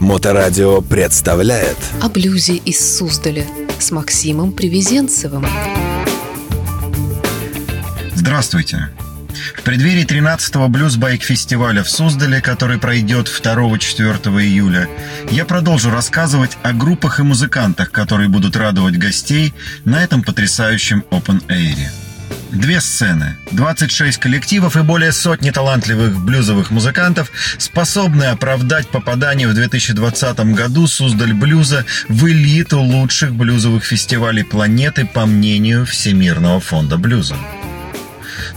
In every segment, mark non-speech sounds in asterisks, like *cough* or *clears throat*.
Моторадио представляет О блюзе из Суздаля с Максимом Привезенцевым. Здравствуйте! В преддверии 13-го блюз-байк-фестиваля в Суздале, который пройдет 2-4 июля, я продолжу рассказывать о группах и музыкантах, которые будут радовать гостей на этом потрясающем Air. Две сцены, 26 коллективов и более сотни талантливых блюзовых музыкантов способны оправдать попадание в 2020 году Суздаль блюза в элиту лучших блюзовых фестивалей планеты по мнению Всемирного фонда блюза.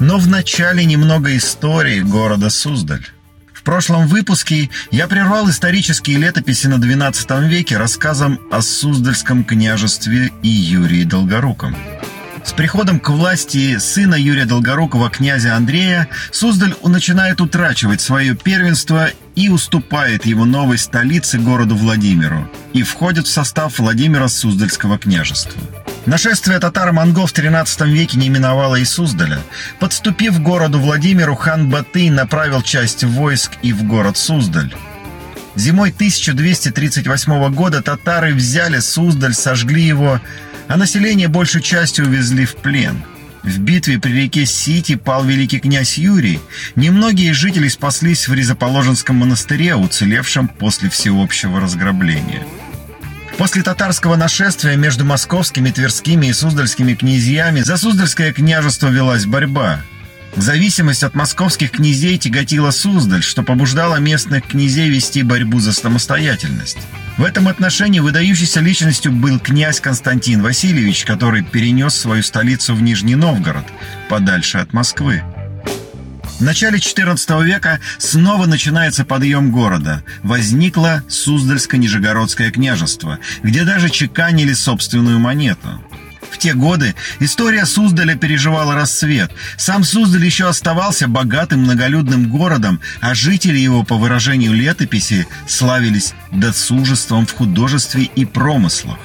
Но в начале немного истории города Суздаль. В прошлом выпуске я прервал исторические летописи на XII веке рассказом о Суздальском княжестве и Юрии Долгоруком – с приходом к власти сына Юрия Долгорукова, князя Андрея, Суздаль начинает утрачивать свое первенство и уступает его новой столице, городу Владимиру, и входит в состав Владимира Суздальского княжества. Нашествие татар-монгол в XIII веке не миновало и Суздаля. Подступив к городу Владимиру, хан Батый направил часть войск и в город Суздаль. Зимой 1238 года татары взяли Суздаль, сожгли его, а население большей частью увезли в плен. В битве при реке Сити пал великий князь Юрий. Немногие жители спаслись в Ризоположенском монастыре, уцелевшем после всеобщего разграбления. После татарского нашествия между московскими, тверскими и суздальскими князьями за Суздальское княжество велась борьба. Зависимость от московских князей тяготила Суздаль, что побуждало местных князей вести борьбу за самостоятельность. В этом отношении выдающейся личностью был князь Константин Васильевич, который перенес свою столицу в Нижний Новгород, подальше от Москвы. В начале XIV века снова начинается подъем города. Возникло Суздальско-Нижегородское княжество, где даже чеканили собственную монету. В те годы история Суздаля переживала расцвет. Сам Суздаль еще оставался богатым многолюдным городом, а жители его, по выражению летописи, славились досужеством в художестве и промыслах.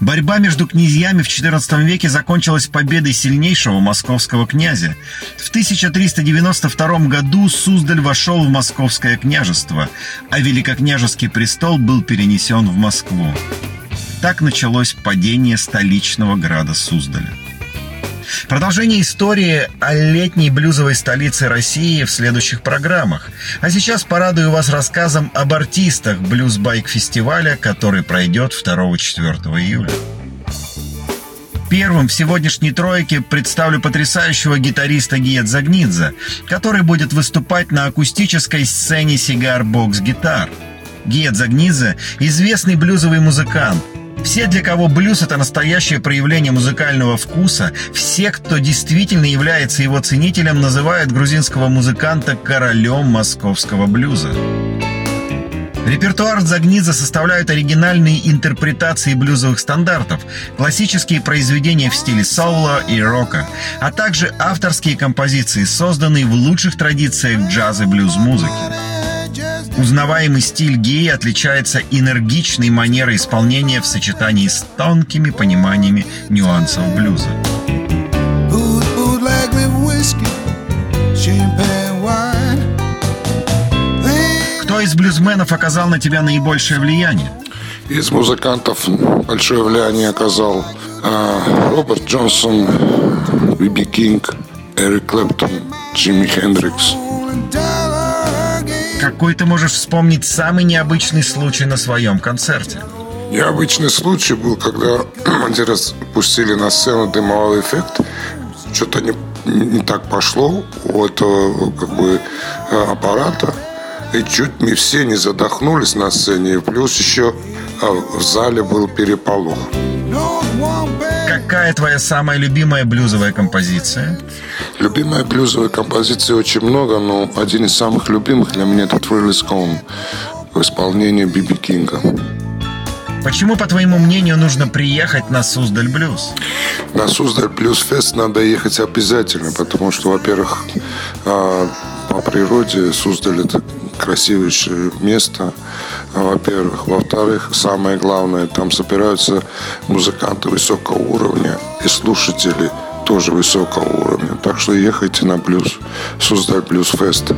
Борьба между князьями в XIV веке закончилась победой сильнейшего московского князя. В 1392 году Суздаль вошел в московское княжество, а великокняжеский престол был перенесен в Москву. Так началось падение столичного града Суздаля. Продолжение истории о летней блюзовой столице России в следующих программах. А сейчас порадую вас рассказом об артистах блюз-байк-фестиваля, который пройдет 2-4 июля. Первым в сегодняшней тройке представлю потрясающего гитариста Гиет Загнидзе, который будет выступать на акустической сцене Сигар Бокс Гитар. Гиет Загнидзе – известный блюзовый музыкант, все, для кого блюз – это настоящее проявление музыкального вкуса, все, кто действительно является его ценителем, называют грузинского музыканта королем московского блюза. Репертуар Загниза составляют оригинальные интерпретации блюзовых стандартов, классические произведения в стиле соула и рока, а также авторские композиции, созданные в лучших традициях джаз и блюз-музыки. Узнаваемый стиль гея отличается энергичной манерой исполнения в сочетании с тонкими пониманиями нюансов блюза. Кто из блюзменов оказал на тебя наибольшее влияние? Из музыкантов большое влияние оказал а, Роберт Джонсон, Биби Кинг, Эрик Клэптон, Джимми Хендрикс. Какой ты можешь вспомнить самый необычный случай на своем концерте? Необычный случай был, когда *clears throat* один раз пустили на сцену дымовой эффект. Что-то не, не так пошло у этого как бы э, аппарата. И чуть мы все не задохнулись на сцене. И плюс еще э, в зале был переполох. Какая твоя самая любимая блюзовая композиция? Любимая блюзовая композиция очень много, но один из самых любимых для меня это Thriller Gone в исполнении Биби Кинга. Почему, по твоему мнению, нужно приехать на Суздаль Блюз? На Суздаль Блюз Фест надо ехать обязательно, потому что, во-первых, а, по природе Суздаль это красивейшее место, во-первых. Во-вторых, самое главное, там собираются музыканты высокого уровня и слушатели тоже высокого уровня. Так что ехайте на блюз, Суздаль Блюз Фест.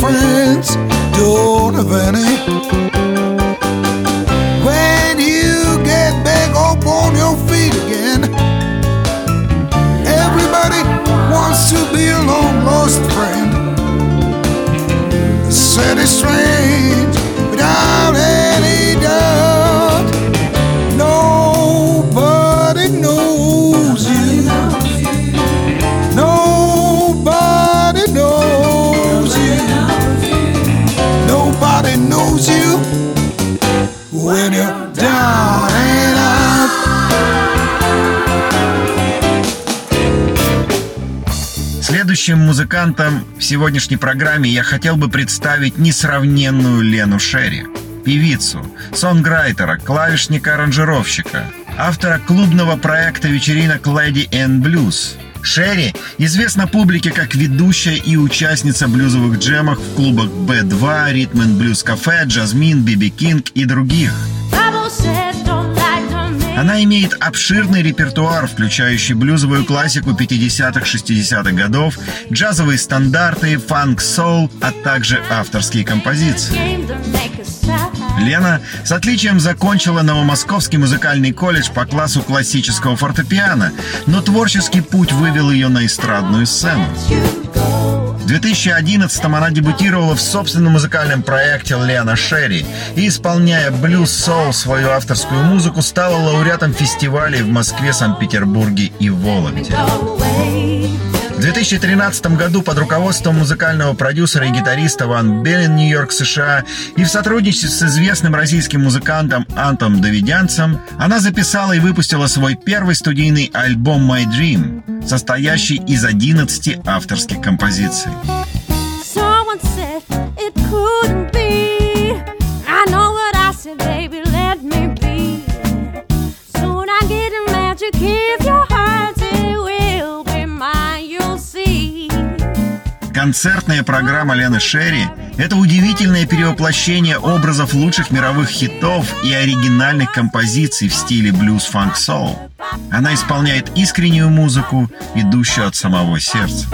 Friends, don't have any to be a long lost friend. Said it's strange Следующим музыкантом в сегодняшней программе я хотел бы представить несравненную Лену Шерри. Певицу, сонграйтера, клавишника-аранжировщика, автора клубного проекта вечеринок Lady and Blues. Шерри известна публике как ведущая и участница блюзовых джемов в клубах B2, Rhythm and Blues Cafe, Jasmine, BB King и других. Она имеет обширный репертуар, включающий блюзовую классику 50-х, 60-х годов, джазовые стандарты, фанк-соул, а также авторские композиции. Лена с отличием закончила Новомосковский музыкальный колледж по классу классического фортепиано, но творческий путь вывел ее на эстрадную сцену. В 2011 она дебютировала в собственном музыкальном проекте Лена Шерри и, исполняя блюз-соул свою авторскую музыку, стала лауреатом фестивалей в Москве, Санкт-Петербурге и Вологде. В 2013 году под руководством музыкального продюсера и гитариста Ван Беллен Нью-Йорк, США и в сотрудничестве с известным российским музыкантом Антом Давидянцем она записала и выпустила свой первый студийный альбом «My Dream», состоящий из 11 авторских композиций. Концертная программа Лены Шерри – это удивительное перевоплощение образов лучших мировых хитов и оригинальных композиций в стиле блюз-фанк-соул. Она исполняет искреннюю музыку, идущую от самого сердца.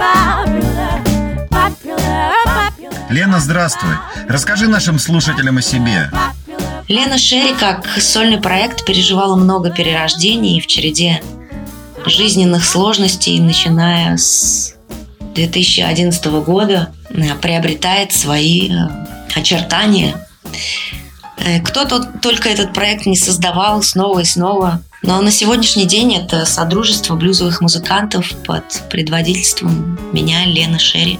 Лена, здравствуй. Расскажи нашим слушателям о себе. Лена Шерри как сольный проект переживала много перерождений в череде жизненных сложностей, начиная с 2011 года, э, приобретает свои э, очертания. Э, Кто-то только этот проект не создавал снова и снова. Но на сегодняшний день это содружество блюзовых музыкантов под предводительством меня, Лены Шерри.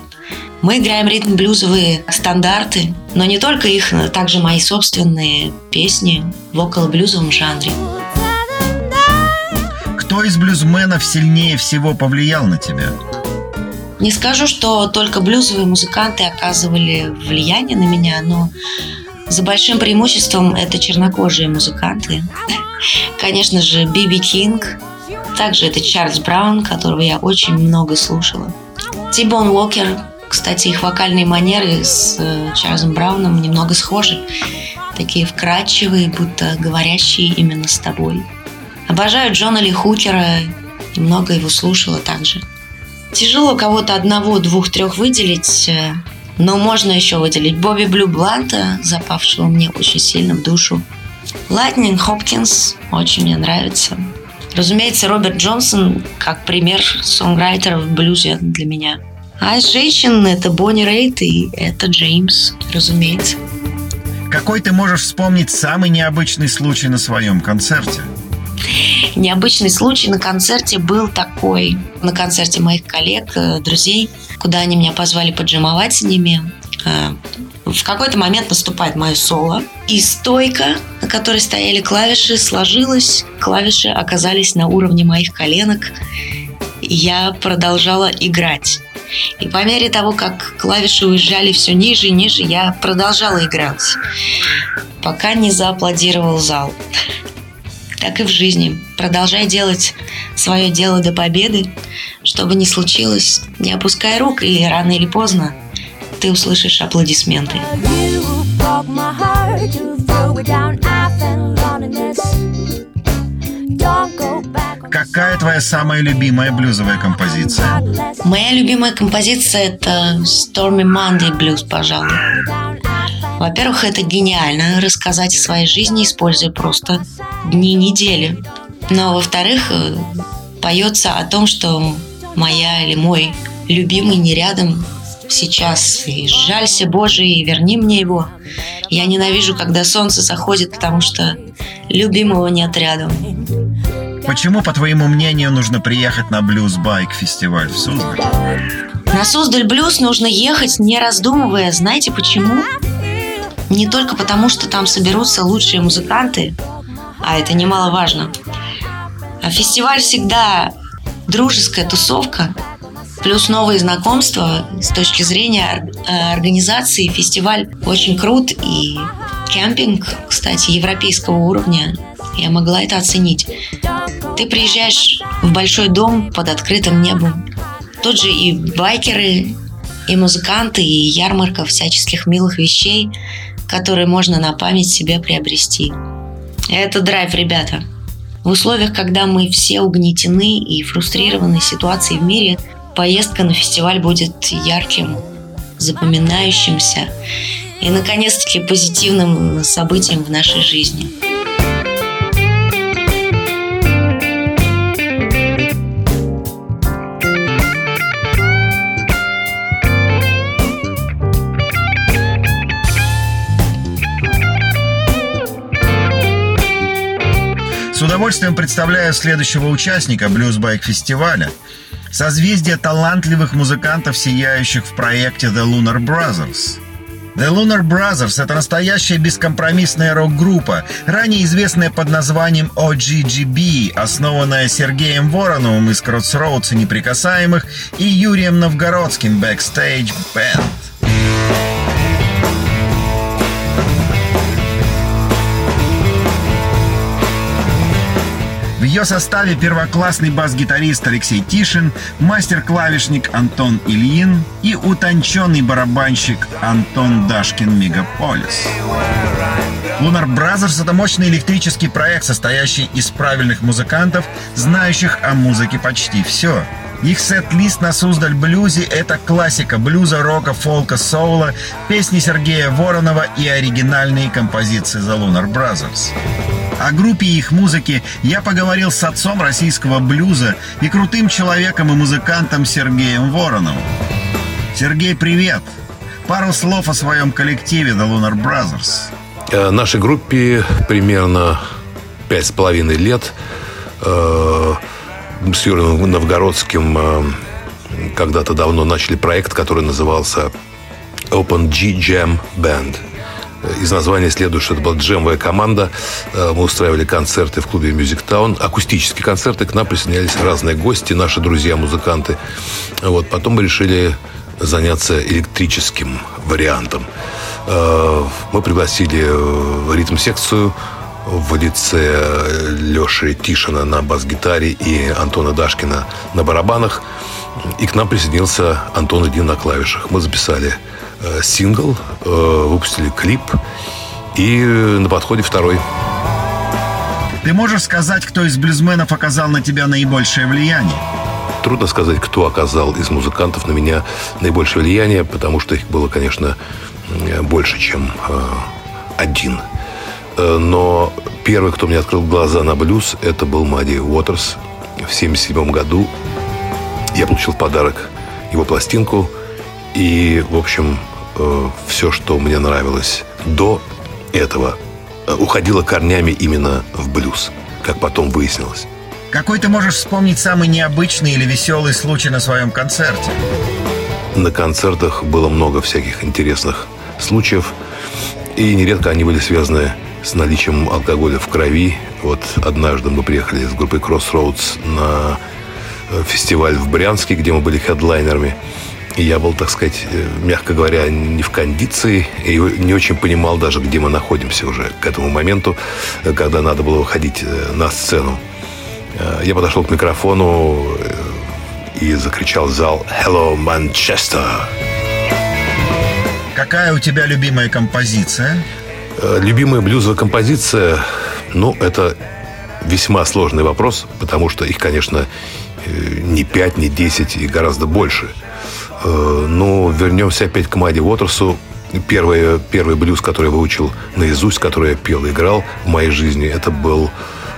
Мы играем ритм-блюзовые стандарты, но не только их, но также мои собственные песни в около-блюзовом жанре. Кто из блюзменов сильнее всего повлиял на тебя? Не скажу, что только блюзовые музыканты оказывали влияние на меня, но за большим преимуществом это чернокожие музыканты. Конечно же, Биби Кинг, также это Чарльз Браун, которого я очень много слушала. Тибон Уокер, кстати, их вокальные манеры с э, Чарльзом Брауном немного схожи. Такие вкрадчивые, будто говорящие именно с тобой. Обожаю Джона Ли Хукера и много его слушала также. Тяжело кого-то одного, двух, трех выделить, э, но можно еще выделить Бобби Блю Блэнда, запавшего мне очень сильно в душу. Лайтнинг Хопкинс очень мне нравится. Разумеется, Роберт Джонсон как пример songwriter а в блюзе для меня. А из женщин это Бонни Рейт и Этта Джеймс, разумеется. Какой ты можешь вспомнить самый необычный случай на своем концерте? Необычный случай на концерте был такой. На концерте моих коллег, э, друзей, куда они меня позвали поджимовать с ними. Э, В какой-то момент наступает мое соло, и стойка, на которой стояли клавиши, сложилась. Клавиши оказались на уровне моих коленок. Я продолжала играть. И по мере того, как клавиши уезжали все ниже и ниже, я продолжала играть, пока не зааплодировал зал так и в жизни. Продолжай делать свое дело до победы, что бы ни случилось, не опускай рук, и рано или поздно ты услышишь аплодисменты. Какая твоя самая любимая блюзовая композиция? Моя любимая композиция это Stormy Monday Blues, пожалуй. Во-первых, это гениально рассказать о своей жизни, используя просто дни недели. Но, во-вторых, э, поется о том, что моя или мой любимый не рядом сейчас. И жалься, Боже, и верни мне его. Я ненавижу, когда солнце заходит, потому что любимого нет рядом. Почему, по твоему мнению, нужно приехать на Блюз Байк фестиваль в Суздаль? На Суздаль Блюз нужно ехать, не раздумывая. Знаете почему? Не только потому, что там соберутся лучшие музыканты, а это немаловажно. А фестиваль всегда дружеская тусовка, плюс новые знакомства с точки зрения э, организации. Фестиваль очень крут и кемпинг, кстати, европейского уровня. Я могла это оценить. Ты приезжаешь в большой дом под открытым небом. Тут же и байкеры, и музыканты, и ярмарка всяческих милых вещей, которые можно на память себе приобрести. Это драйв, ребята. В условиях, когда мы все угнетены и фрустрированы ситуацией в мире, поездка на фестиваль будет ярким, запоминающимся и, наконец-таки, позитивным событием в нашей жизни. Удовольствием представляю следующего участника Блюзбайк фестиваля. Созвездие талантливых музыкантов, сияющих в проекте The Lunar Brothers. The Lunar Brothers — это настоящая бескомпромиссная рок-группа, ранее известная под названием OGGB, основанная Сергеем Вороновым из Crossroads и Неприкасаемых и Юрием Новгородским Backstage Band. Ее составе первоклассный бас-гитарист Алексей Тишин, мастер-клавишник Антон Ильин и утонченный барабанщик Антон Дашкин Мегаполис. Lunar Brothers — это мощный электрический проект, состоящий из правильных музыкантов, знающих о музыке почти все. Их сет-лист на Суздаль блюзе — это классика блюза, рока, фолка, соула, песни Сергея Воронова и оригинальные композиции The Lunar Brothers. О группе и их музыке я поговорил с отцом российского блюза и крутым человеком и музыкантом Сергеем Вороновым. Сергей, привет! Пару слов о своем коллективе The Lunar Brothers. Э, Нашей группе примерно пять с половиной лет. Э, С Юрием Новгородским э, когда-то давно начали проект, который назывался Open G Jam Band. Из названия следует, что это была джемовая команда. Э, Мы устраивали концерты в клубе Music Town. Акустические концерты. К нам присоединялись разные гости, наши друзья-музыканты. Вот. Потом мы решили заняться электрическим вариантом. Э, Мы пригласили э, ритм-секцию в лице Леши Тишина на бас-гитаре и Антона Дашкина на барабанах. И к нам присоединился Антон Один на клавишах. Мы записали э, сингл, э, выпустили клип и на подходе второй. Ты можешь сказать, кто из блюзменов оказал на тебя наибольшее влияние? Трудно сказать, кто оказал из музыкантов на меня наибольшее влияние, потому что их было, конечно, э, больше, чем э, один. Но первый, кто мне открыл глаза на блюз, это был Мадди Уотерс. В 1977 году я получил в подарок его пластинку. И, в общем, все, что мне нравилось до этого, э, уходило корнями именно в блюз, как потом выяснилось. Какой ты можешь вспомнить самый необычный или веселый случай на своем концерте? На концертах было много всяких интересных случаев, и нередко они были связаны с наличием алкоголя в крови. Вот однажды мы приехали с группой Crossroads на э, фестиваль в Брянске, где мы были хедлайнерами. И я был, так сказать, э, мягко говоря, не в кондиции и не очень понимал даже, где мы находимся уже к этому моменту, э, когда надо было выходить э, на сцену. Я подошел к микрофону и закричал в зал «Hello, Manchester!» Какая у тебя любимая композиция? Любимая блюзовая композиция, ну, это весьма сложный вопрос, потому что их, конечно, не 5, не 10 и гораздо больше. Э, Но вернемся опять к Мадди Уотерсу. первый, первый блюз, который я выучил наизусть, который я пел и играл в моей жизни, это был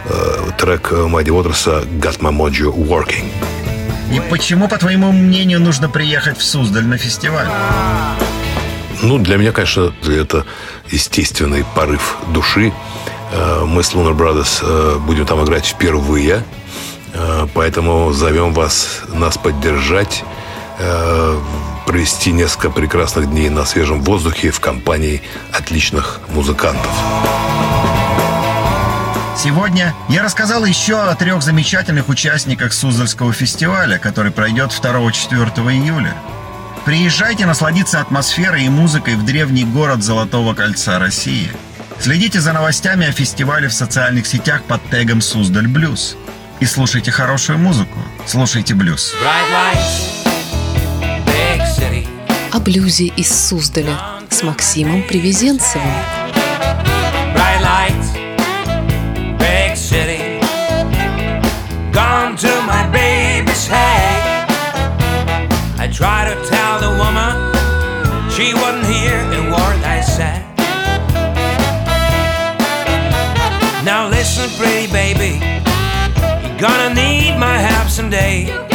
э, трек Мадди Уотерса «Got My Mojo Working». И почему, по твоему мнению, нужно приехать в Суздаль на фестиваль? Ну, для меня, конечно, это естественный порыв души. Э, мы с Lunar Brothers будем там играть впервые, поэтому зовем вас нас поддержать, провести несколько прекрасных дней на свежем воздухе в компании отличных музыкантов. Сегодня я рассказал еще о трех замечательных участниках Суздальского фестиваля, который пройдет 2-4 июля. Приезжайте насладиться атмосферой и музыкой в древний город Золотого кольца России. Следите за новостями о фестивале в социальных сетях под тегом Суздаль Блюз. И слушайте хорошую музыку. Слушайте блюз. О блюзе из Суздаля с Максимом Привезенцевым. Bright lights, big city. Gone to my baby's hay. I try to tell the woman she wasn't here and what I said. Now listen, pretty baby, you're gonna need my help someday.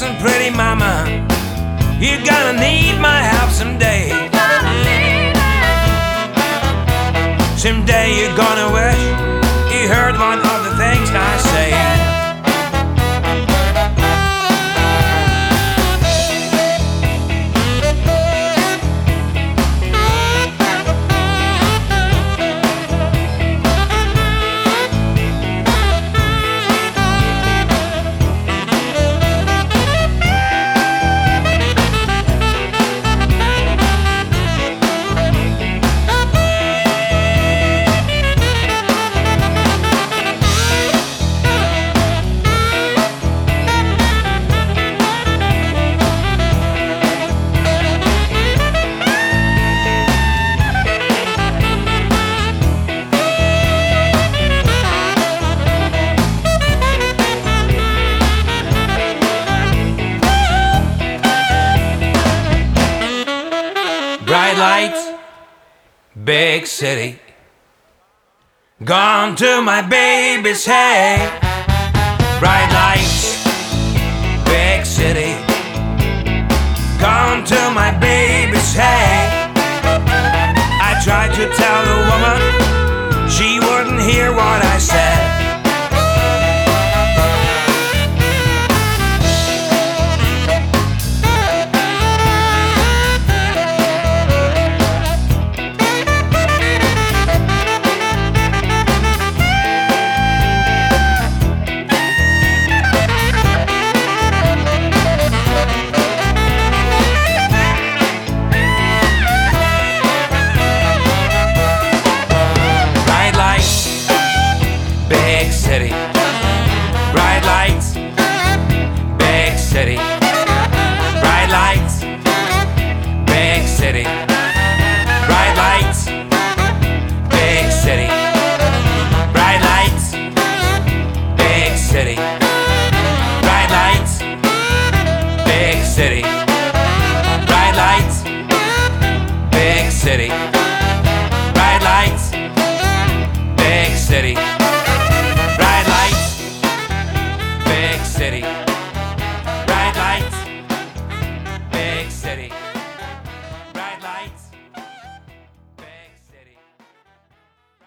Listen, pretty mama, you're gonna need my help someday. Someday you're gonna wish you heard one of the things I say. big city. Gone to my baby's hay. Bright lights, big city. Gone to my baby's hay. I tried to tell the woman, she wouldn't hear what I said. city. Like